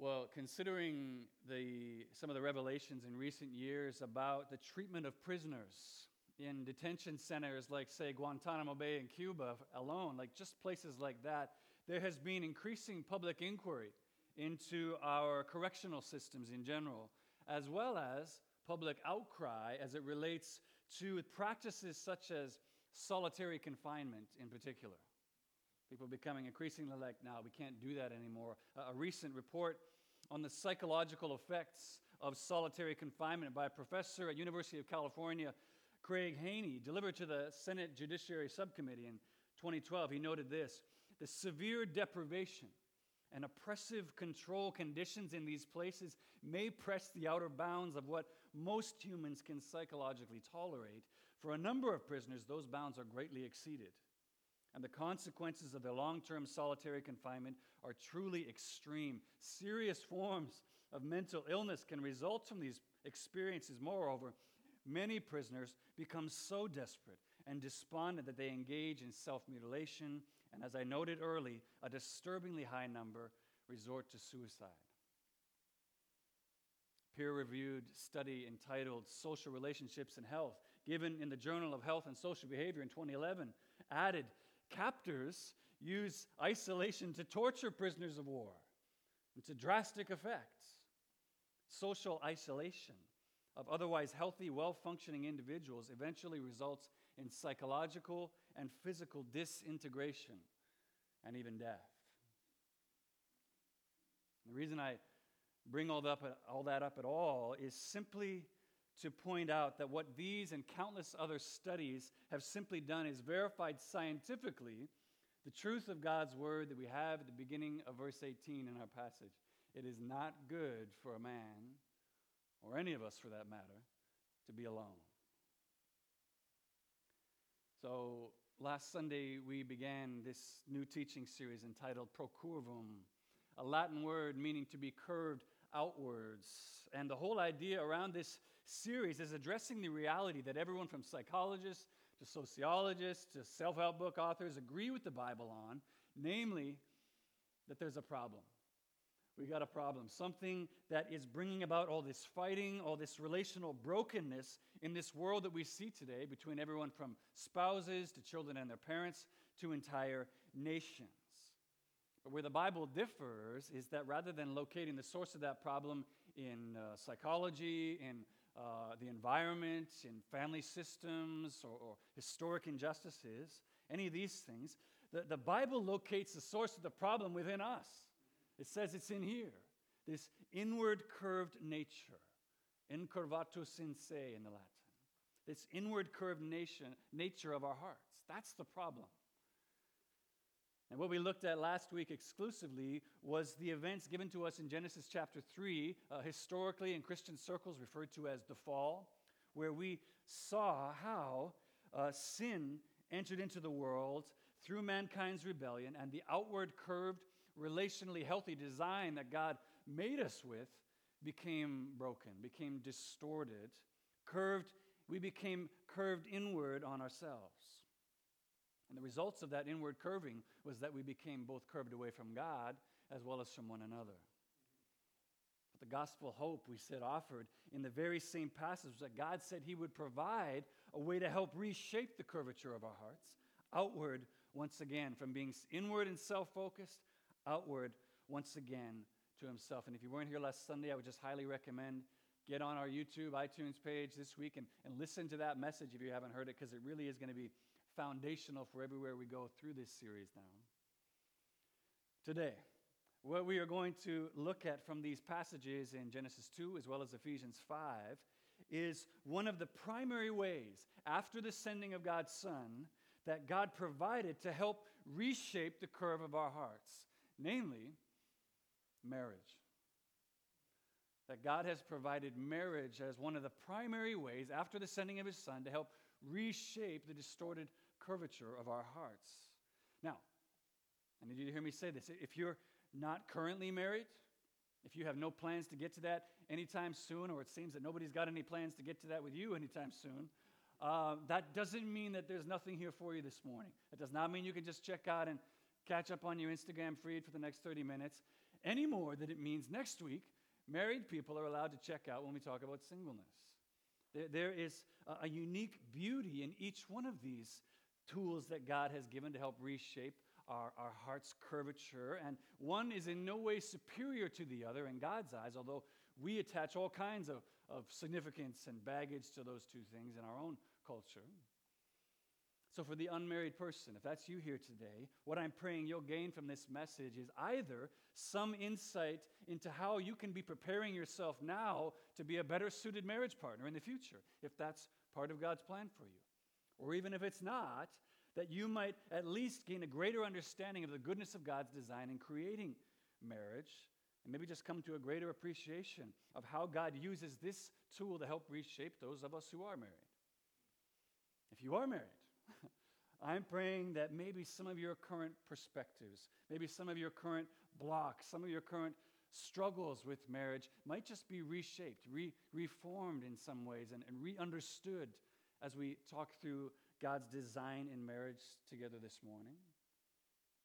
Well, considering the, some of the revelations in recent years about the treatment of prisoners in detention centers like, say, Guantanamo Bay in Cuba alone, like just places like that, there has been increasing public inquiry into our correctional systems in general, as well as public outcry as it relates to practices such as solitary confinement in particular. People becoming increasingly like, now we can't do that anymore. A recent report on the psychological effects of solitary confinement by a professor at University of California, Craig Haney, delivered to the Senate Judiciary Subcommittee in 2012. He noted this the severe deprivation and oppressive control conditions in these places may press the outer bounds of what most humans can psychologically tolerate. For a number of prisoners, those bounds are greatly exceeded. And the consequences of their long term solitary confinement are truly extreme. Serious forms of mental illness can result from these experiences. Moreover, many prisoners become so desperate and despondent that they engage in self mutilation, and as I noted early, a disturbingly high number resort to suicide. Peer reviewed study entitled Social Relationships and Health, given in the Journal of Health and Social Behavior in 2011, added captors use isolation to torture prisoners of war and to drastic effects. Social isolation of otherwise healthy, well functioning individuals eventually results in psychological and physical disintegration and even death. The reason I bring all that, up, all that up at all is simply to point out that what these and countless other studies have simply done is verified scientifically the truth of God's word that we have at the beginning of verse 18 in our passage. It is not good for a man, or any of us for that matter, to be alone. So, last Sunday we began this new teaching series entitled Procurvum, a Latin word meaning to be curved outwards. And the whole idea around this series is addressing the reality that everyone from psychologists to sociologists to self help book authors agree with the Bible on, namely, that there's a problem. We got a problem. Something that is bringing about all this fighting, all this relational brokenness in this world that we see today between everyone from spouses to children and their parents to entire nations. But where the Bible differs is that rather than locating the source of that problem in uh, psychology, in uh, the environment, in family systems, or, or, historic injustices, any of these things, the, the Bible locates the source of the problem within us. It says it's in here this inward curved nature, incurvatus in se in the Latin, this inward curved nation, nature of our hearts. That's the problem. And what we looked at last week exclusively was the events given to us in Genesis chapter 3, uh, historically in Christian circles referred to as the fall, where we saw how uh, sin entered into the world through mankind's rebellion and the outward curved, relationally healthy design that God made us with became broken, became distorted, curved, we became curved inward on ourselves. And the results of that inward curving was that we became both curved away from God as well as from one another. But the gospel hope we said offered in the very same passage that God said He would provide a way to help reshape the curvature of our hearts outward once again, from being inward and self focused, outward once again to Himself. And if you weren't here last Sunday, I would just highly recommend get on our YouTube, iTunes page this week and, and listen to that message if you haven't heard it, because it really is going to be foundational for everywhere we go through this series now. Today, what we are going to look at from these passages in Genesis 2 as well as Ephesians 5 is one of the primary ways, after the sending of God's Son, that God provided to help reshape the curve of our hearts, namely, marriage. That God has provided marriage as one of the primary ways, after the sending of His Son, to help reshape the distorted curvature of our hearts. Now, I need you to hear me say this. If you're not currently married, if you have no plans to get to that anytime soon, or it seems that nobody's got any plans to get to that with you anytime soon, uh, that doesn't mean that there's nothing here for you this morning. It does not mean you can just check out and catch up on your Instagram feed for the next 30 minutes. any more than it means next week married people are allowed to check out when we talk about singleness. There, there is a, a unique beauty in each one of these tools that God has given to help reshape our, our heart's curvature. And one is in no way superior to the other in God's eyes, although we attach all kinds of, of significance and baggage to those two things in our own culture. So, for the unmarried person, if that's you here today, what I'm praying you'll gain from this message is either some insight into how you can be preparing yourself now to be a better suited marriage partner in the future, if that's part of God's plan for you. Or even if it's not, that you might at least gain a greater understanding of the goodness of God's design in creating marriage, and maybe just come to a greater appreciation of how God uses this tool to help reshape those of us who are married. If you are married, I'm praying that maybe some of your current perspectives, maybe some of your current blocks, some of your current struggles with marriage might just be reshaped, re- reformed in some ways, and, and re understood as we talk through God's design in marriage together this morning.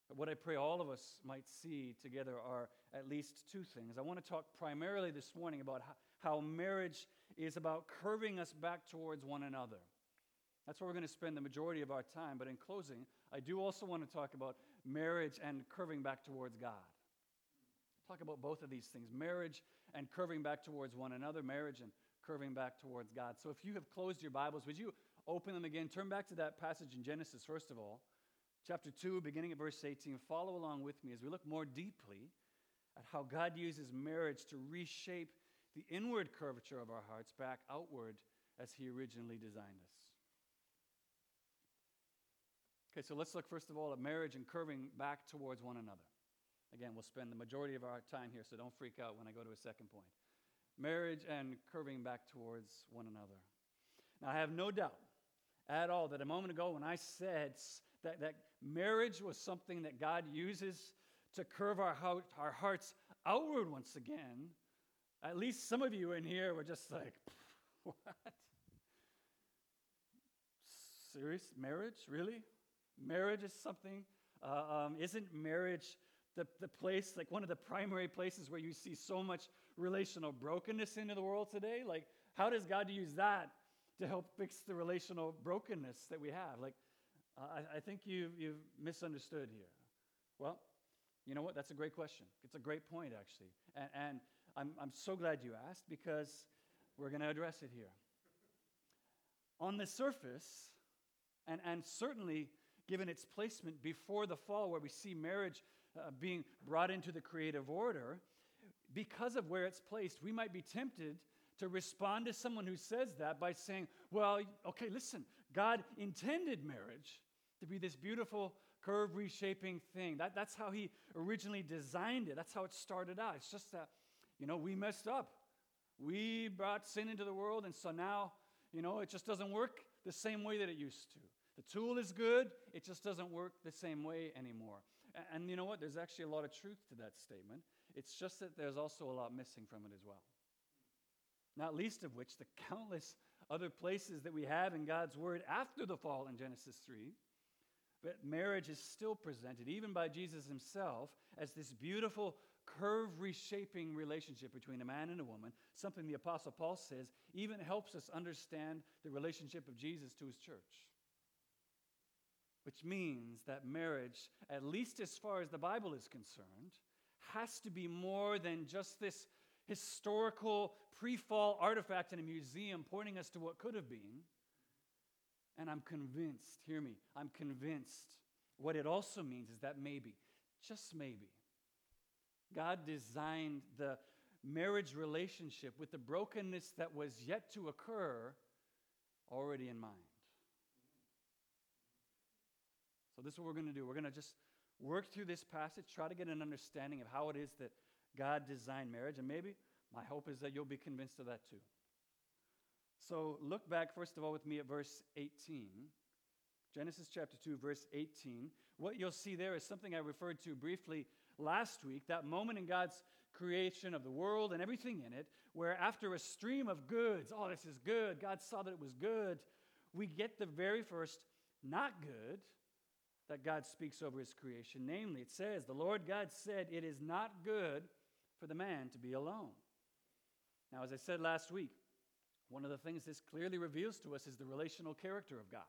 What I pray all of us might see together are at least two things. I want to talk primarily this morning about how, marriage is about curving us back towards one another. That's where we're going to spend the majority of our time. But in closing, I do also want to talk about marriage and curving back towards God. Talk about both of these things marriage and curving back towards one another, marriage and curving back towards God. So if you have closed your Bibles, would you open them again? Turn back to that passage in Genesis, first of all, chapter 2, beginning at verse 18. Follow along with me as we look more deeply at how God uses marriage to reshape the inward curvature of our hearts back outward as He originally designed us. Okay, so let's look first of all at marriage and curving back towards one another. Again, we'll spend the majority of our time here, so don't freak out when I go to a second point. Marriage and curving back towards one another. Now, I have no doubt at all that a moment ago when I said that, that marriage was something that God uses to curve our, heart, our hearts outward once again, at least some of you in here were just like, what? Serious? Marriage? Really? Marriage is something. Uh, um, isn't marriage the, the place, like one of the primary places where you see so much relational brokenness into the world today? Like, how does God use that to help fix the relational brokenness that we have? Like, I, I think you've, you've misunderstood here. Well, you know what? That's a great question. It's a great point, actually. And, and I'm, I'm so glad you asked because we're going to address it here. On the surface, and, and certainly given its placement before the fall, where we see marriage uh, being brought into the creative order, because of where it's placed, we might be tempted to respond to someone who says that by saying, Well, okay, listen, God intended marriage to be this beautiful, curve reshaping thing. That, that's how He originally designed it, that's how it started out. It's just that, you know, we messed up. We brought sin into the world, and so now, you know, it just doesn't work the same way that it used to. The tool is good, it just doesn't work the same way anymore. And, and you know what? There's actually a lot of truth to that statement. It's just that there's also a lot missing from it as well. Not least of which, the countless other places that we have in God's Word after the fall in Genesis 3. But marriage is still presented, even by Jesus himself, as this beautiful, curve reshaping relationship between a man and a woman, something the Apostle Paul says even helps us understand the relationship of Jesus to his church which means that marriage, at least as far as the Bible is concerned, has to be more than just this historical pre fall artifact in a museum pointing us to what could have been. And I'm convinced, hear me, I'm convinced what it also means is that maybe, just maybe, God designed the marriage relationship with the brokenness that was yet to occur already in mind. So, this is what we're going to do. We're going to just work through this passage, try to get an understanding of how it is that God designed marriage, and maybe my hope is that you'll be convinced of that too. So, look back, first of all, with me at verse 18. Genesis chapter 2, verse 18. What you'll see there is something I referred to briefly last week that moment in God's creation of the world and everything in it, where after a stream of goods, oh, this is good, God saw that it was good, we get the very first not good that God speaks over his creation. Namely, it says, The Lord God said, It is not good for the man to be alone. Now, as I said last week, one of the things this clearly reveals to us is the relational character of God.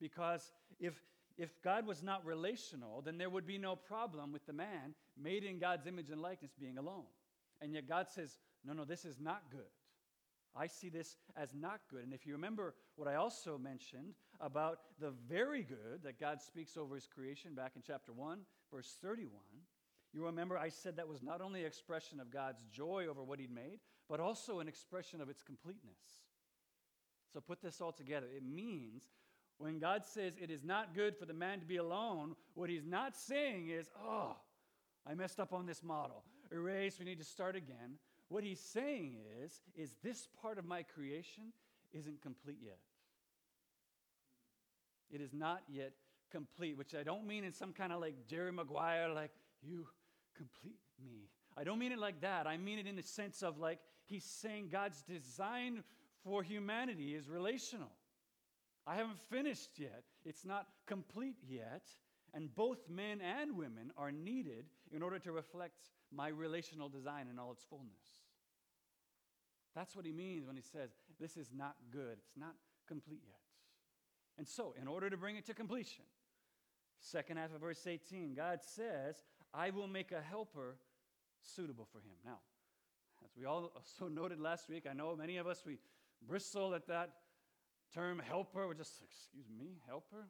Because if, if God was not relational, then there would be no problem with the man made in God's image and likeness being alone. And yet God says, No, no, this is not good. I see this as not good. And if you remember what I also mentioned about the very good that God speaks over his creation back in chapter 1, verse 31, you remember I said that was not only an expression of God's joy over what he'd made, but also an expression of its completeness. So put this all together. It means when God says it is not good for the man to be alone, what he's not saying is, oh, I messed up on this model. Erase, we need to start again. What he's saying is, is this part of my creation isn't complete yet. It is not yet complete, which I don't mean in some kind of like Jerry Maguire, like, you complete me. I don't mean it like that. I mean it in the sense of like, he's saying God's design for humanity is relational. I haven't finished yet, it's not complete yet. And both men and women are needed in order to reflect my relational design in all its fullness. That's what he means when he says, This is not good. It's not complete yet. And so, in order to bring it to completion, second half of verse 18, God says, I will make a helper suitable for him. Now, as we all so noted last week, I know many of us, we bristle at that term helper. We're just, excuse me, helper?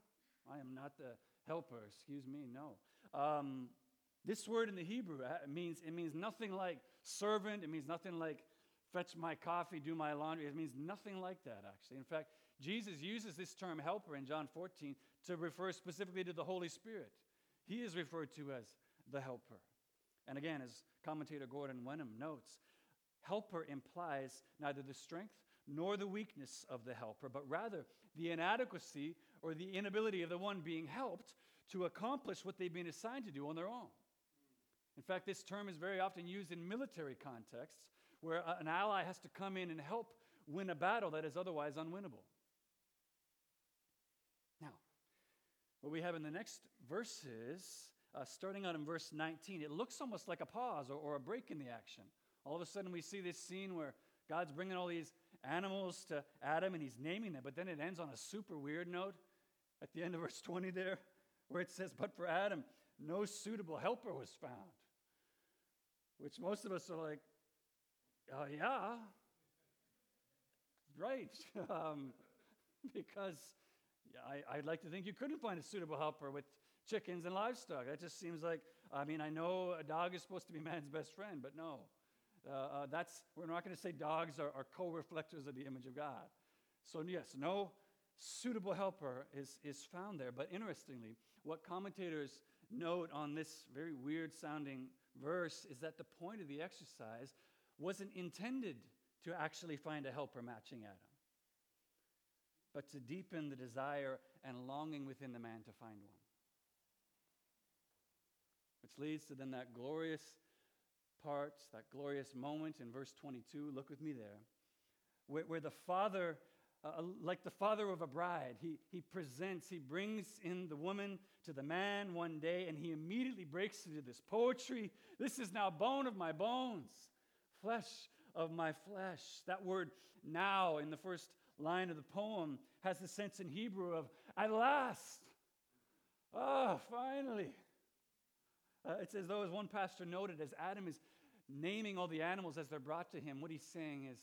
I am not the helper, excuse me, no. Um, this word in the Hebrew uh, means it means nothing like servant. It means nothing like fetch my coffee, do my laundry. It means nothing like that, actually. In fact, Jesus uses this term helper in John 14 to refer specifically to the Holy Spirit. He is referred to as the helper. And again, as commentator Gordon Wenham notes, helper implies neither the strength nor the weakness of the helper, but rather the inadequacy or the inability of the one being helped to accomplish what they've been assigned to do on their own. In fact, this term is very often used in military contexts where an ally has to come in and help win a battle that is otherwise unwinnable. Now, what we have in the next verses, uh, starting out in verse 19, it looks almost like a pause or, or a break in the action. All of a sudden, we see this scene where God's bringing all these animals to Adam and he's naming them, but then it ends on a super weird note at the end of verse 20 there, where it says, But for Adam, no suitable helper was found. Which most of us are like, uh, yeah, right. um, because I, I'd like to think you couldn't find a suitable helper with chickens and livestock. That just seems like, I mean, I know a dog is supposed to be man's best friend, but no. Uh, uh, that's, we're not going to say dogs are, are co reflectors of the image of God. So, yes, no suitable helper is, is found there. But interestingly, what commentators note on this very weird sounding verse is that the point of the exercise wasn't intended to actually find a helper matching Adam, but to deepen the desire and longing within the man to find one. Which leads to then that glorious part, that glorious moment in verse 22. Look with me there, where, where the father uh, like the father of a bride. He, he presents, he brings in the woman to the man one day, and he immediately breaks into this poetry. This is now bone of my bones, flesh of my flesh. That word now in the first line of the poem has the sense in Hebrew of at last. Ah, oh, finally. Uh, it's as though, as one pastor noted, as Adam is naming all the animals as they're brought to him, what he's saying is,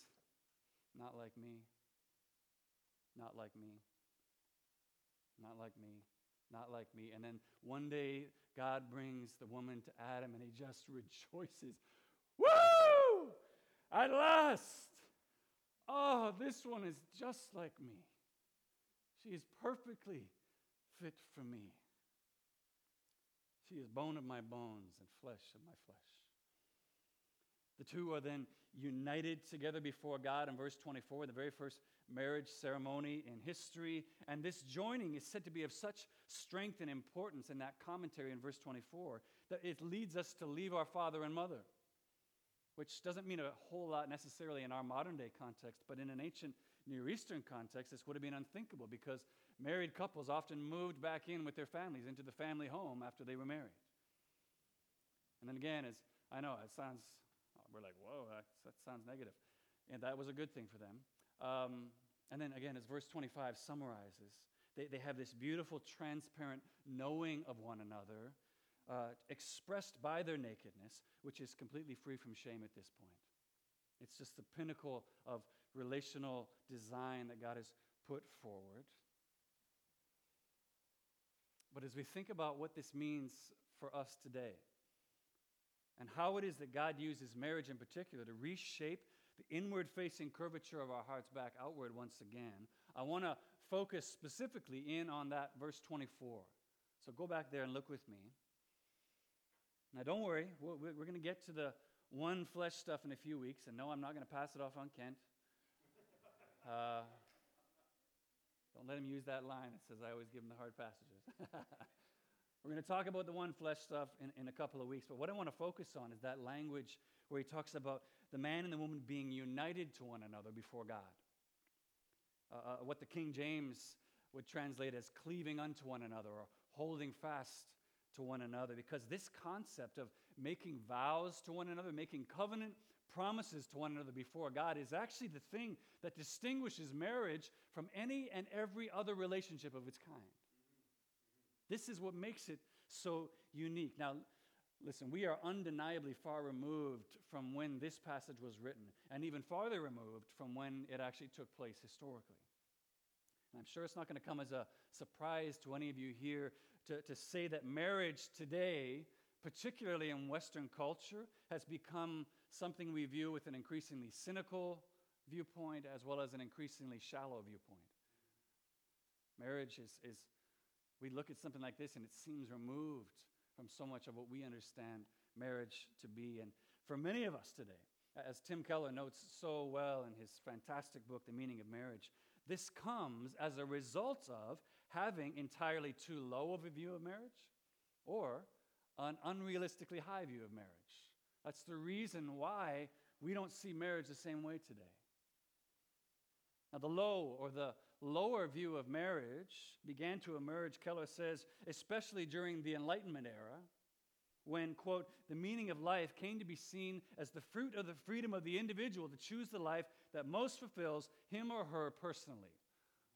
not like me, not like me, not like me, not like me. And then one day, God brings the woman to Adam and he just rejoices. Woo! At last! Oh, this one is just like me. She is perfectly fit for me. She is bone of my bones and flesh of my flesh. The two are then united together before God in verse 24, the very first marriage ceremony in history. And this joining is said to be of such strength and importance in that commentary in verse 24 that it leads us to leave our father and mother, which doesn't mean a whole lot necessarily in our modern day context, but in an ancient Near Eastern context, this would have been unthinkable because married couples often moved back in with their families into the family home after they were married. And then again, as I know, it sounds, we're like, whoa, that, that sounds negative. And that was a good thing for them. Um, and then again, as verse 25 summarizes, they, they have this beautiful, transparent knowing of one another, uh, expressed by their nakedness, which is completely free from shame at this point. It's just the pinnacle of relational design that God has put forward. But as we think about what this means for us today, and how it is that God uses marriage in particular to reshape the inward facing curvature of our hearts back outward once again, I want to focus specifically in on that verse 24. So go back there and look with me. Now, don't worry, we're, going to get to the one flesh stuff in a few weeks, and no, I'm not going to pass it off on Kent. Uh, don't let him use that line that says I always give him the hard passages. We're going to talk about the one flesh stuff in, in a couple of weeks, but what I want to focus on is that language where he talks about the man and the woman being united to one another before God. Uh, uh, what the King James would translate as cleaving unto one another or holding fast to one another, because this concept of making vows to one another, making covenant promises to one another before God is actually the thing that distinguishes marriage from any and every other relationship of its kind. This is what makes it so unique. Now, listen, we are undeniably far removed from when this passage was written, and even farther removed from when it actually took place historically. And I'm sure it's not going to come as a surprise to any of you here to, to say that marriage today, particularly in Western culture, has become something we view with an increasingly cynical viewpoint as well as an increasingly shallow viewpoint. Marriage is, is we look at something like this and it seems removed from so much of what we understand marriage to be. And for many of us today, as Tim Keller notes so well in his fantastic book, The Meaning of Marriage, this comes as a result of having entirely too low of a view of marriage or an unrealistically high view of marriage. That's the reason why we don't see marriage the same way today. Now, the low or the lower view of marriage began to emerge, Keller says, especially during the Enlightenment era, when, quote, the meaning of life came to be seen as the fruit of the freedom of the individual to choose the life that most fulfills him or her personally.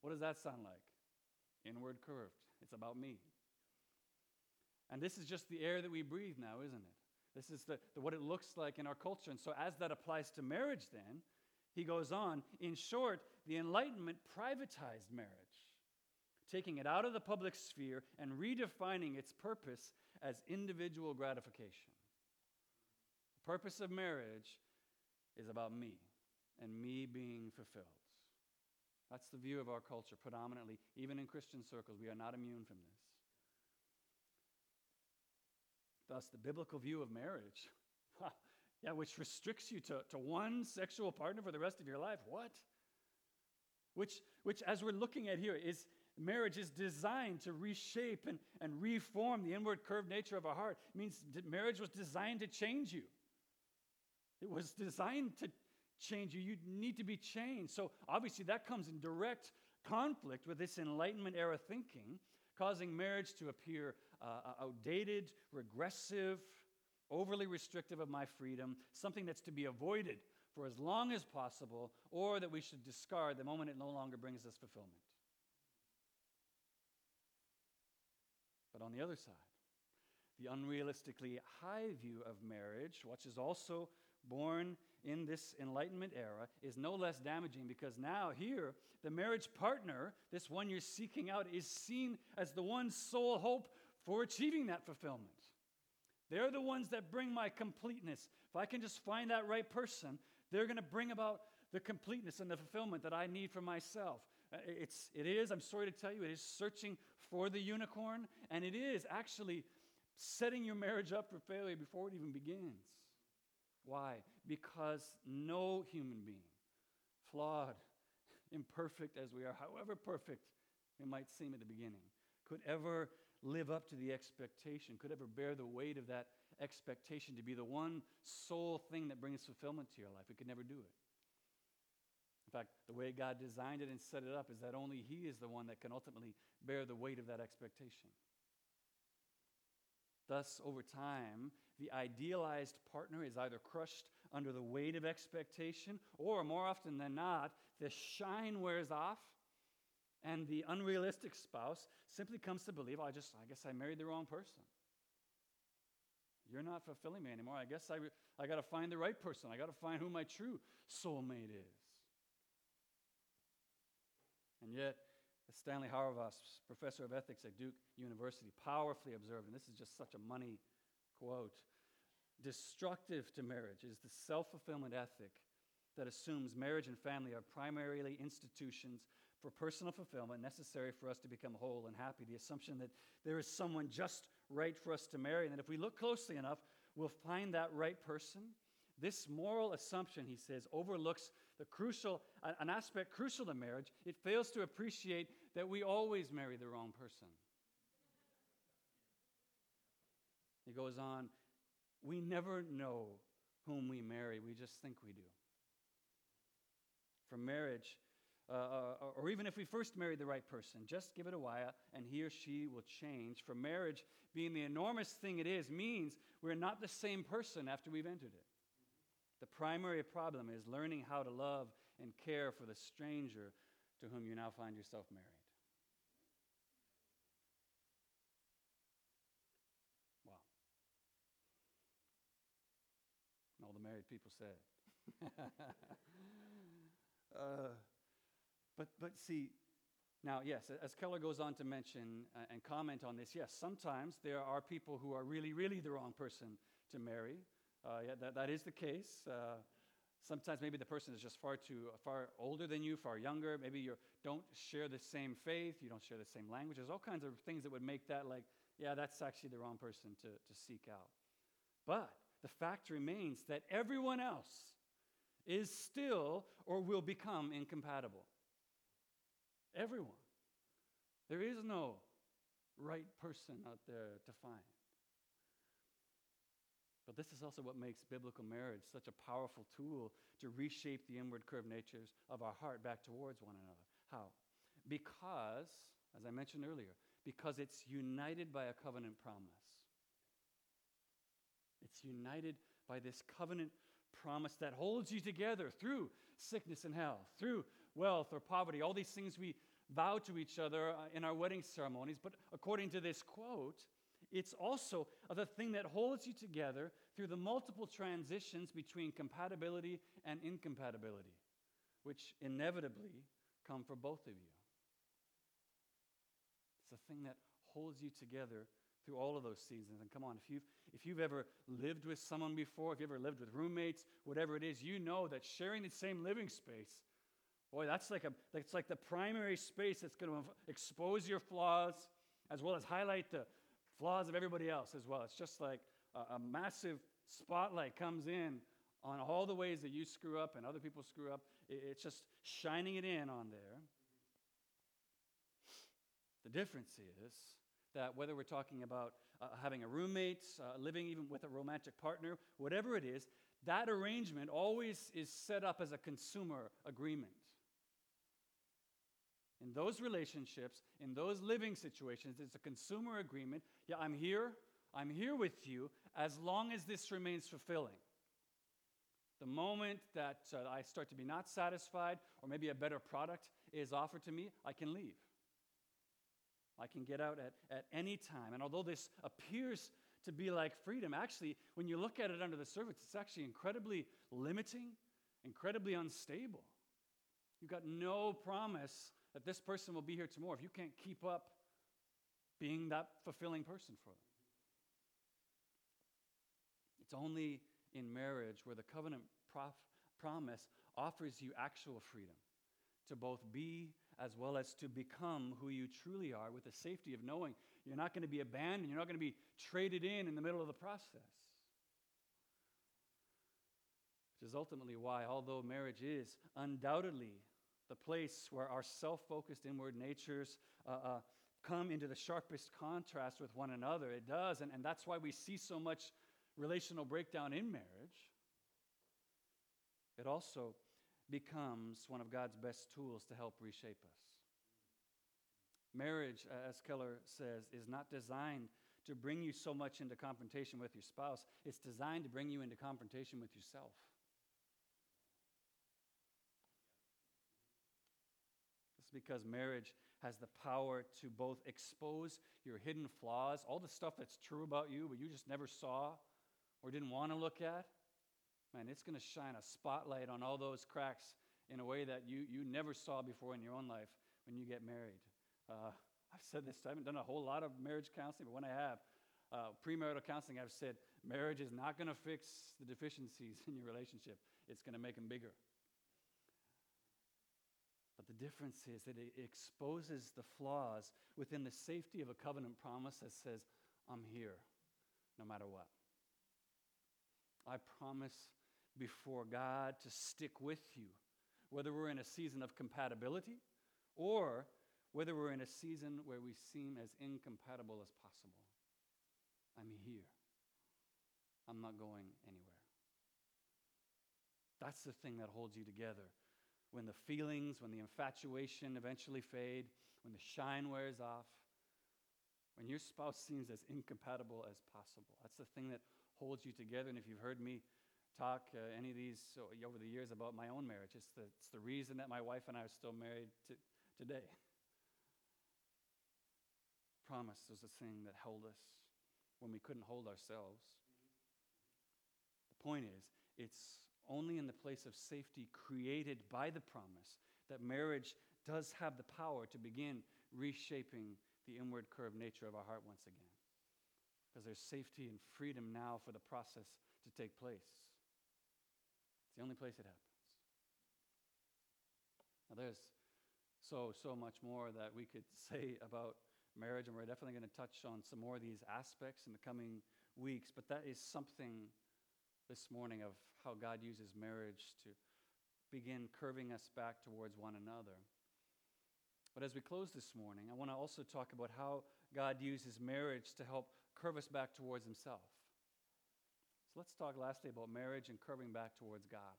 What does that sound like? Inward curved. It's about me. And this is just the air that we breathe now, isn't it? This is the, the, what it looks like in our culture. And so, as that applies to marriage, then, he goes on, in short, the Enlightenment privatized marriage, taking it out of the public sphere and redefining its purpose as individual gratification. The purpose of marriage is about me and me being fulfilled. That's the view of our culture predominantly. Even in Christian circles, we are not immune from this. Thus, the biblical view of marriage Yeah, which restricts you to, to one sexual partner for the rest of your life. What? Which, which, as we're looking at here, is marriage is designed to reshape and, and reform the inward curved nature of our heart. It means marriage was designed to change you. It was designed to change you. You need to be changed. So obviously that comes in direct conflict with this Enlightenment era thinking, causing marriage to appear uh, outdated, regressive, overly restrictive of my freedom, something that's to be avoided for as long as possible, or that we should discard the moment it no longer brings us fulfillment. But on the other side, the unrealistically high view of marriage, which is also born in this Enlightenment era, is no less damaging because now, here, the marriage partner, this one you're seeking out, is seen as the one sole hope for achieving that fulfillment. They're the ones that bring my completeness. If I can just find that right person, they're going to bring about the completeness and the fulfillment that I need for myself. Uh, it's, it is, I'm sorry to tell you, it is searching for the unicorn, and it is actually setting your marriage up for failure before it even begins. Why? Because no human being, flawed, imperfect as we are, however perfect it might seem at the beginning, could ever live up to the expectation, could ever bear the weight of that expectation to be the one sole thing that brings fulfillment to your life. It could never do it. In fact, the way God designed it and set it up is that only He is the one that can ultimately bear the weight of that expectation. Thus, over time, the idealized partner is either crushed under the weight of expectation, or more often than not, the shine wears off, and the unrealistic spouse simply comes to believe, oh, I just, I guess I married the wrong person. You're not fulfilling me anymore. I guess I, I got to find the right person. I got to find who my true soulmate is. And yet, Stanley Hauerwas, professor of ethics at Duke University, powerfully observed, and this is just such a money quote destructive to marriage is the self fulfillment ethic that assumes marriage and family are primarily institutions for personal fulfillment necessary for us to become whole and happy. The assumption that there is someone just right for us to marry, and that if we look closely enough, we'll find that right person. This moral assumption, he says, overlooks the crucial, an aspect crucial to marriage. It fails to appreciate that we always marry the wrong person. He goes on, we never know whom we marry, we just think we do. For marriage, uh, uh, or even if we first marry the right person, just give it a while and he or she will change. For marriage, being the enormous thing it is, means we're not the same person after we've entered it. The primary problem is learning how to love and care for the stranger to whom you now find yourself married. Wow. All the married people said. uh, but, but see, now, yes, as Keller goes on to mention uh, and comment on this, yes, sometimes there are people who are really, really the wrong person to marry. Uh, yeah, that, that is the case. Uh, sometimes maybe the person is just far too far older than you, far younger. Maybe you don't share the same faith, you don't share the same language. There's all kinds of things that would make that like, yeah, that's actually the wrong person to, to seek out. But the fact remains that everyone else is still or will become incompatible. Everyone. There is no right person out there to find. But this is also what makes biblical marriage such a powerful tool to reshape the inward curved natures of our heart back towards one another. How? Because, as I mentioned earlier, because it's united by a covenant promise. It's united by this covenant promise that holds you together through sickness and health, through wealth or poverty, all these things we vow to each other uh, in our wedding ceremonies. But according to this quote, it's also the thing that holds you together through the multiple transitions between compatibility and incompatibility, which inevitably come for both of you. It's the thing that holds you together through all of those seasons. And come on, if you've, if you've ever lived with someone before, if you've ever lived with roommates, whatever it is, you know that sharing the same living space Boy, that's like, a, that's like the primary space that's going to expose your flaws as well as highlight the flaws of everybody else as well. It's just like a, a massive spotlight comes in on all the ways that you screw up and other people screw up. It, it's just shining it in on there. The difference is that whether we're talking about uh, having a roommate, uh, living even with a romantic partner, whatever it is, that arrangement always is set up as a consumer agreement in those relationships, in those living situations, it's a consumer agreement. Yeah, I'm here. I'm here with you as long as this remains fulfilling. The moment that uh, I start to be not satisfied, or maybe a better product is offered to me, I can leave. I can get out at, at any time. And although this appears to be like freedom, actually, when you look at it under the surface, it's actually incredibly limiting, incredibly unstable. You've got no promise that this person will be here tomorrow if you can't keep up being that fulfilling person for them. It's only in marriage where the covenant prof- promise offers you actual freedom to both be as well as to become who you truly are with the safety of knowing you're not going to be abandoned, you're not going to be traded in in the middle of the process. Which is ultimately why, although marriage is undoubtedly the place where our self focused inward natures uh, uh, come into the sharpest contrast with one another. It does, and, and that's why we see so much relational breakdown in marriage. It also becomes one of God's best tools to help reshape us. Marriage, uh, as Keller says, is not designed to bring you so much into confrontation with your spouse, it's designed to bring you into confrontation with yourself. It's because marriage has the power to both expose your hidden flaws, all the stuff that's true about you, but you just never saw or didn't want to look at. Man, it's going to shine a spotlight on all those cracks in a way that you, you never saw before in your own life when you get married. Uh, I've said this, I haven't done a whole lot of marriage counseling, but when I have, uh, premarital counseling, I've said marriage is not going to fix the deficiencies in your relationship, it's going to make them bigger. But the difference is that it exposes the flaws within the safety of a covenant promise that says, I'm here no matter what. I promise before God to stick with you, whether we're in a season of compatibility or whether we're in a season where we seem as incompatible as possible. I'm here. I'm not going anywhere. That's the thing that holds you together. When the feelings, when the infatuation eventually fade, when the shine wears off, when your spouse seems as incompatible as possible. That's the thing that holds you together. And if you've heard me talk uh, any of these over the years about my own marriage, it's the, it's the reason that my wife and I are still married to, today promise was the thing that held us when we couldn't hold ourselves. The point is, it's only in the place of safety created by the promise that marriage does have the power to begin reshaping the inward curved nature of our heart once again. Because there's safety and freedom now for the process to take place. It's the only place it happens. Now, there's so, so much more that we could say about marriage, and we're definitely going to touch on some more of these aspects in the coming weeks. But that is something this morning of how God uses marriage to begin curving us back towards one another. But as we close this morning, I want to also talk about how God uses marriage to help curve us back towards Himself. So let's talk lastly about marriage and curving back towards God.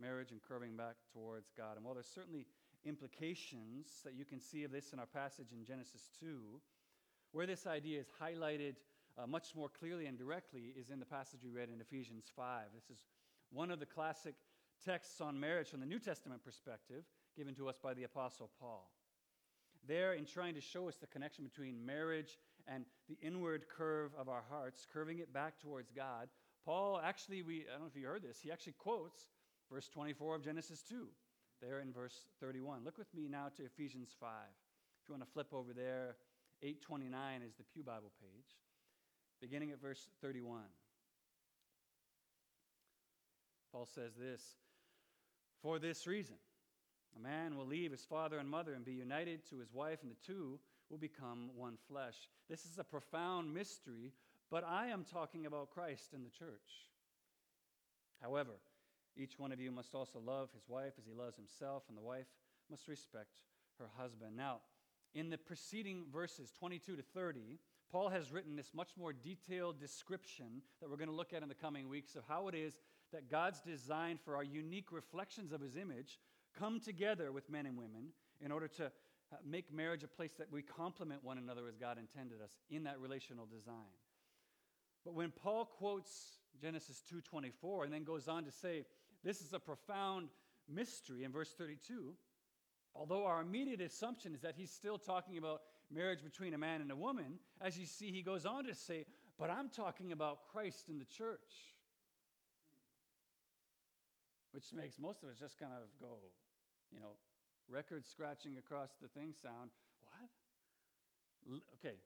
Marriage and curving back towards God. And while there's certainly implications that you can see of this in our passage in Genesis 2. Where this idea is highlighted uh, much more clearly and directly is in the passage we read in Ephesians 5. This is one of the classic texts on marriage from the New Testament perspective given to us by the Apostle Paul. There, in trying to show us the connection between marriage and the inward curve of our hearts, curving it back towards God, Paul actually, we, I don't know if you heard this, he actually quotes verse 24 of Genesis 2 there in verse 31. Look with me now to Ephesians 5. If you want to flip over there, 829 is the Pew Bible page, beginning at verse 31. Paul says this For this reason, a man will leave his father and mother and be united to his wife, and the two will become one flesh. This is a profound mystery, but I am talking about Christ and the church. However, each one of you must also love his wife as he loves himself, and the wife must respect her husband. Now, in the preceding verses 22 to 30, Paul has written this much more detailed description that we're going to look at in the coming weeks of how it is that God's design for our unique reflections of his image come together with men and women in order to uh, make marriage a place that we complement one another as God intended us in that relational design. But when Paul quotes Genesis 2:24 and then goes on to say this is a profound mystery in verse 32. Although our immediate assumption is that he's still talking about marriage between a man and a woman, as you see, he goes on to say, But I'm talking about Christ and the church. Which makes most of us just kind of go, you know, record scratching across the thing sound. What? L- okay.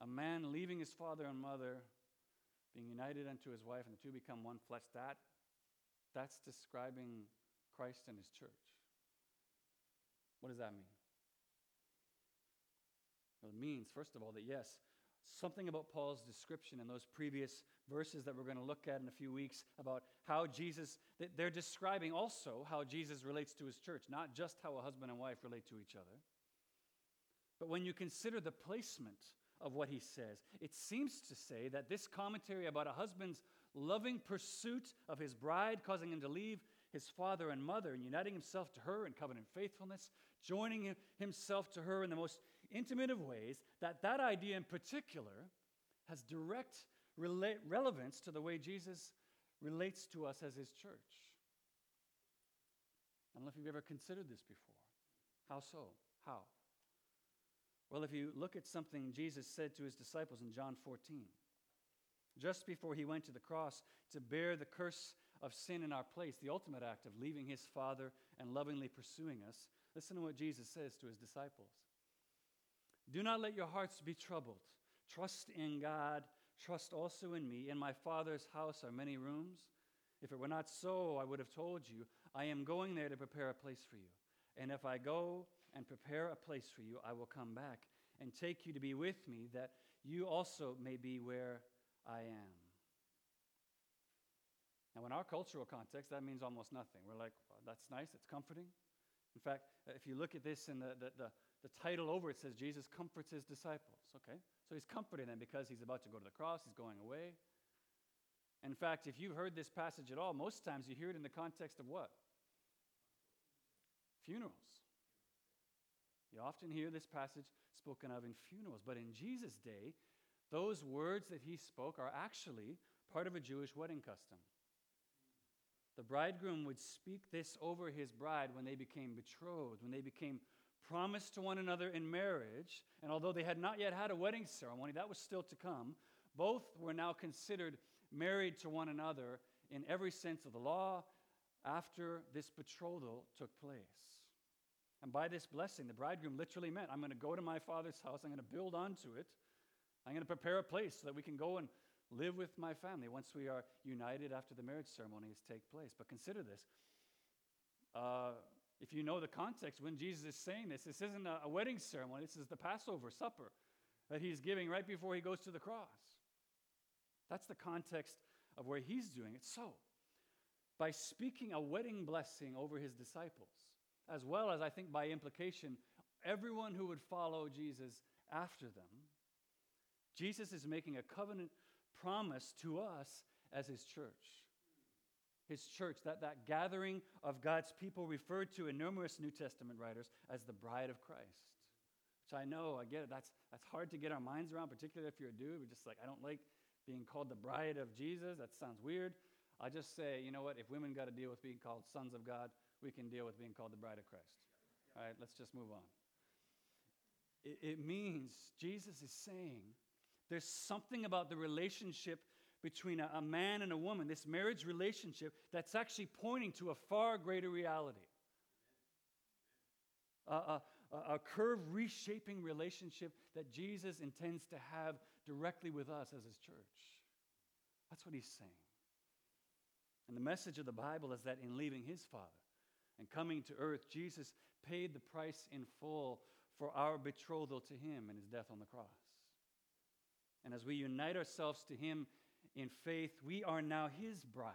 A man leaving his father and mother, being united unto his wife, and the two become one flesh. That that's describing Christ and his church. What does that mean? Well, it means, first of all, that yes, something about Paul's description in those previous verses that we're going to look at in a few weeks about how Jesus, they're describing also how Jesus relates to his church, not just how a husband and wife relate to each other. But when you consider the placement of what he says. It seems to say that this commentary about a husband's loving pursuit of his bride, causing him to leave his father and mother and uniting himself to her in covenant faithfulness, joining himself to her in the most intimate of ways, that that idea in particular has direct rela- relevance to the way Jesus relates to us as his church. I don't know if you've ever considered this before. How so? How? Well, if you look at something Jesus said to his disciples in John 14, just before he went to the cross to bear the curse of sin in our place, the ultimate act of leaving his Father and lovingly pursuing us, listen to what Jesus says to his disciples Do not let your hearts be troubled. Trust in God, trust also in me. In my Father's house are many rooms. If it were not so, I would have told you, I am going there to prepare a place for you. And if I go and prepare a place for you, I will come back and take you to be with me, that you also may be where I am. Now, in our cultural context, that means almost nothing. We're like, well, that's nice, it's comforting. In fact, if you look at this in the, the, the, the title over it says Jesus comforts his disciples. Okay? So he's comforting them because he's about to go to the cross, he's going away. In fact, if you've heard this passage at all, most times you hear it in the context of what? Funerals. You often hear this passage spoken of in funerals, but in Jesus' day, those words that he spoke are actually part of a Jewish wedding custom. The bridegroom would speak this over his bride when they became betrothed, when they became promised to one another in marriage. And although they had not yet had a wedding ceremony, that was still to come, both were now considered married to one another in every sense of the law after this betrothal took place. And by this blessing, the bridegroom literally meant, I'm going to go to my father's house, I'm going to build onto it, I'm going to prepare a place so that we can go and live with my family once we are united after the marriage ceremonies take place. But consider this. Uh, if you know the context, when Jesus is saying this, this isn't a, wedding ceremony, this is the Passover supper that he's giving right before he goes to the cross. That's the context of where he's doing it. So, by speaking a wedding blessing over his disciples, as well as I think by implication, everyone who would follow Jesus after them, Jesus is making a covenant promise to us as his church. His church, that, that gathering of God's people referred to in numerous New Testament writers as the bride of Christ. Which I know, I get it, that's, that's hard to get our minds around, particularly if you're a dude. We're just like, I don't like being called the bride of Jesus. That sounds weird. I just say, you know what? If women got to deal with being called sons of God, we can deal with being called the bride of Christ. All right, let's just move on. It, it means Jesus is saying there's something about the relationship between a, a man and a woman, this marriage relationship, that's actually pointing to a far greater reality. A, a, a curve reshaping relationship that Jesus intends to have directly with us as his church. That's what he's saying. And the message of the Bible is that in leaving his Father and coming to earth, Jesus paid the price in full for our betrothal to him in his death on the cross. And as we unite ourselves to him in faith, we are now his bride,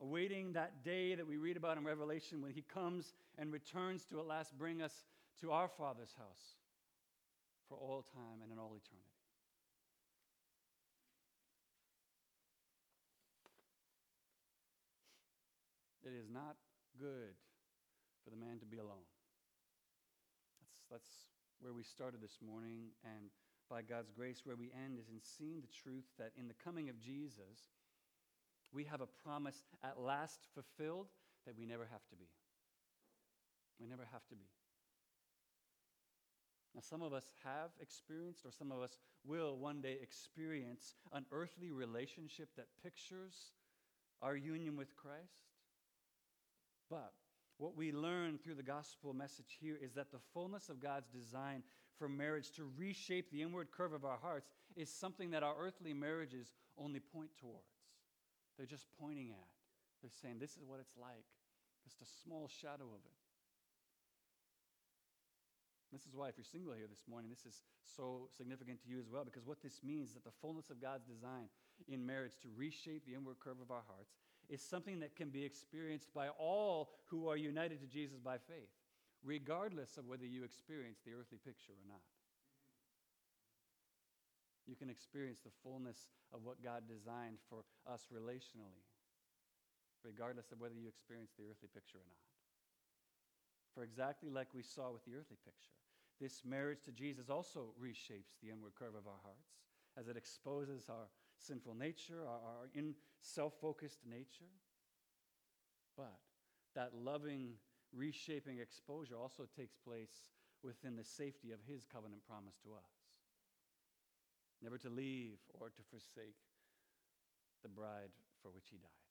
awaiting that day that we read about in Revelation when he comes and returns to at last bring us to our Father's house for all time and in all eternity. It is not good for the man to be alone. That's, that's where we started this morning, and by God's grace, where we end is in seeing the truth that in the coming of Jesus, we have a promise at last fulfilled that we never have to be. We never have to be. Now, some of us have experienced, or some of us will one day experience, an earthly relationship that pictures our union with Christ. But what we learn through the gospel message here is that the fullness of God's design for marriage to reshape the inward curve of our hearts is something that our earthly marriages only point towards. They're just pointing at. They're saying, This is what it's like, just a small shadow of it. This is why, if you're single here this morning, this is so significant to you as well, because what this means is that the fullness of God's design in marriage to reshape the inward curve of our hearts is something that can be experienced by all who are united to Jesus by faith regardless of whether you experience the earthly picture or not. you can experience the fullness of what God designed for us relationally, regardless of whether you experience the earthly picture or not. For exactly like we saw with the earthly picture, this marriage to Jesus also reshapes the inward curve of our hearts as it exposes our sinful nature, our, our in self focused nature. But that loving, reshaping exposure also takes place within the safety of his covenant promise to us never to leave or to forsake the bride for which he died.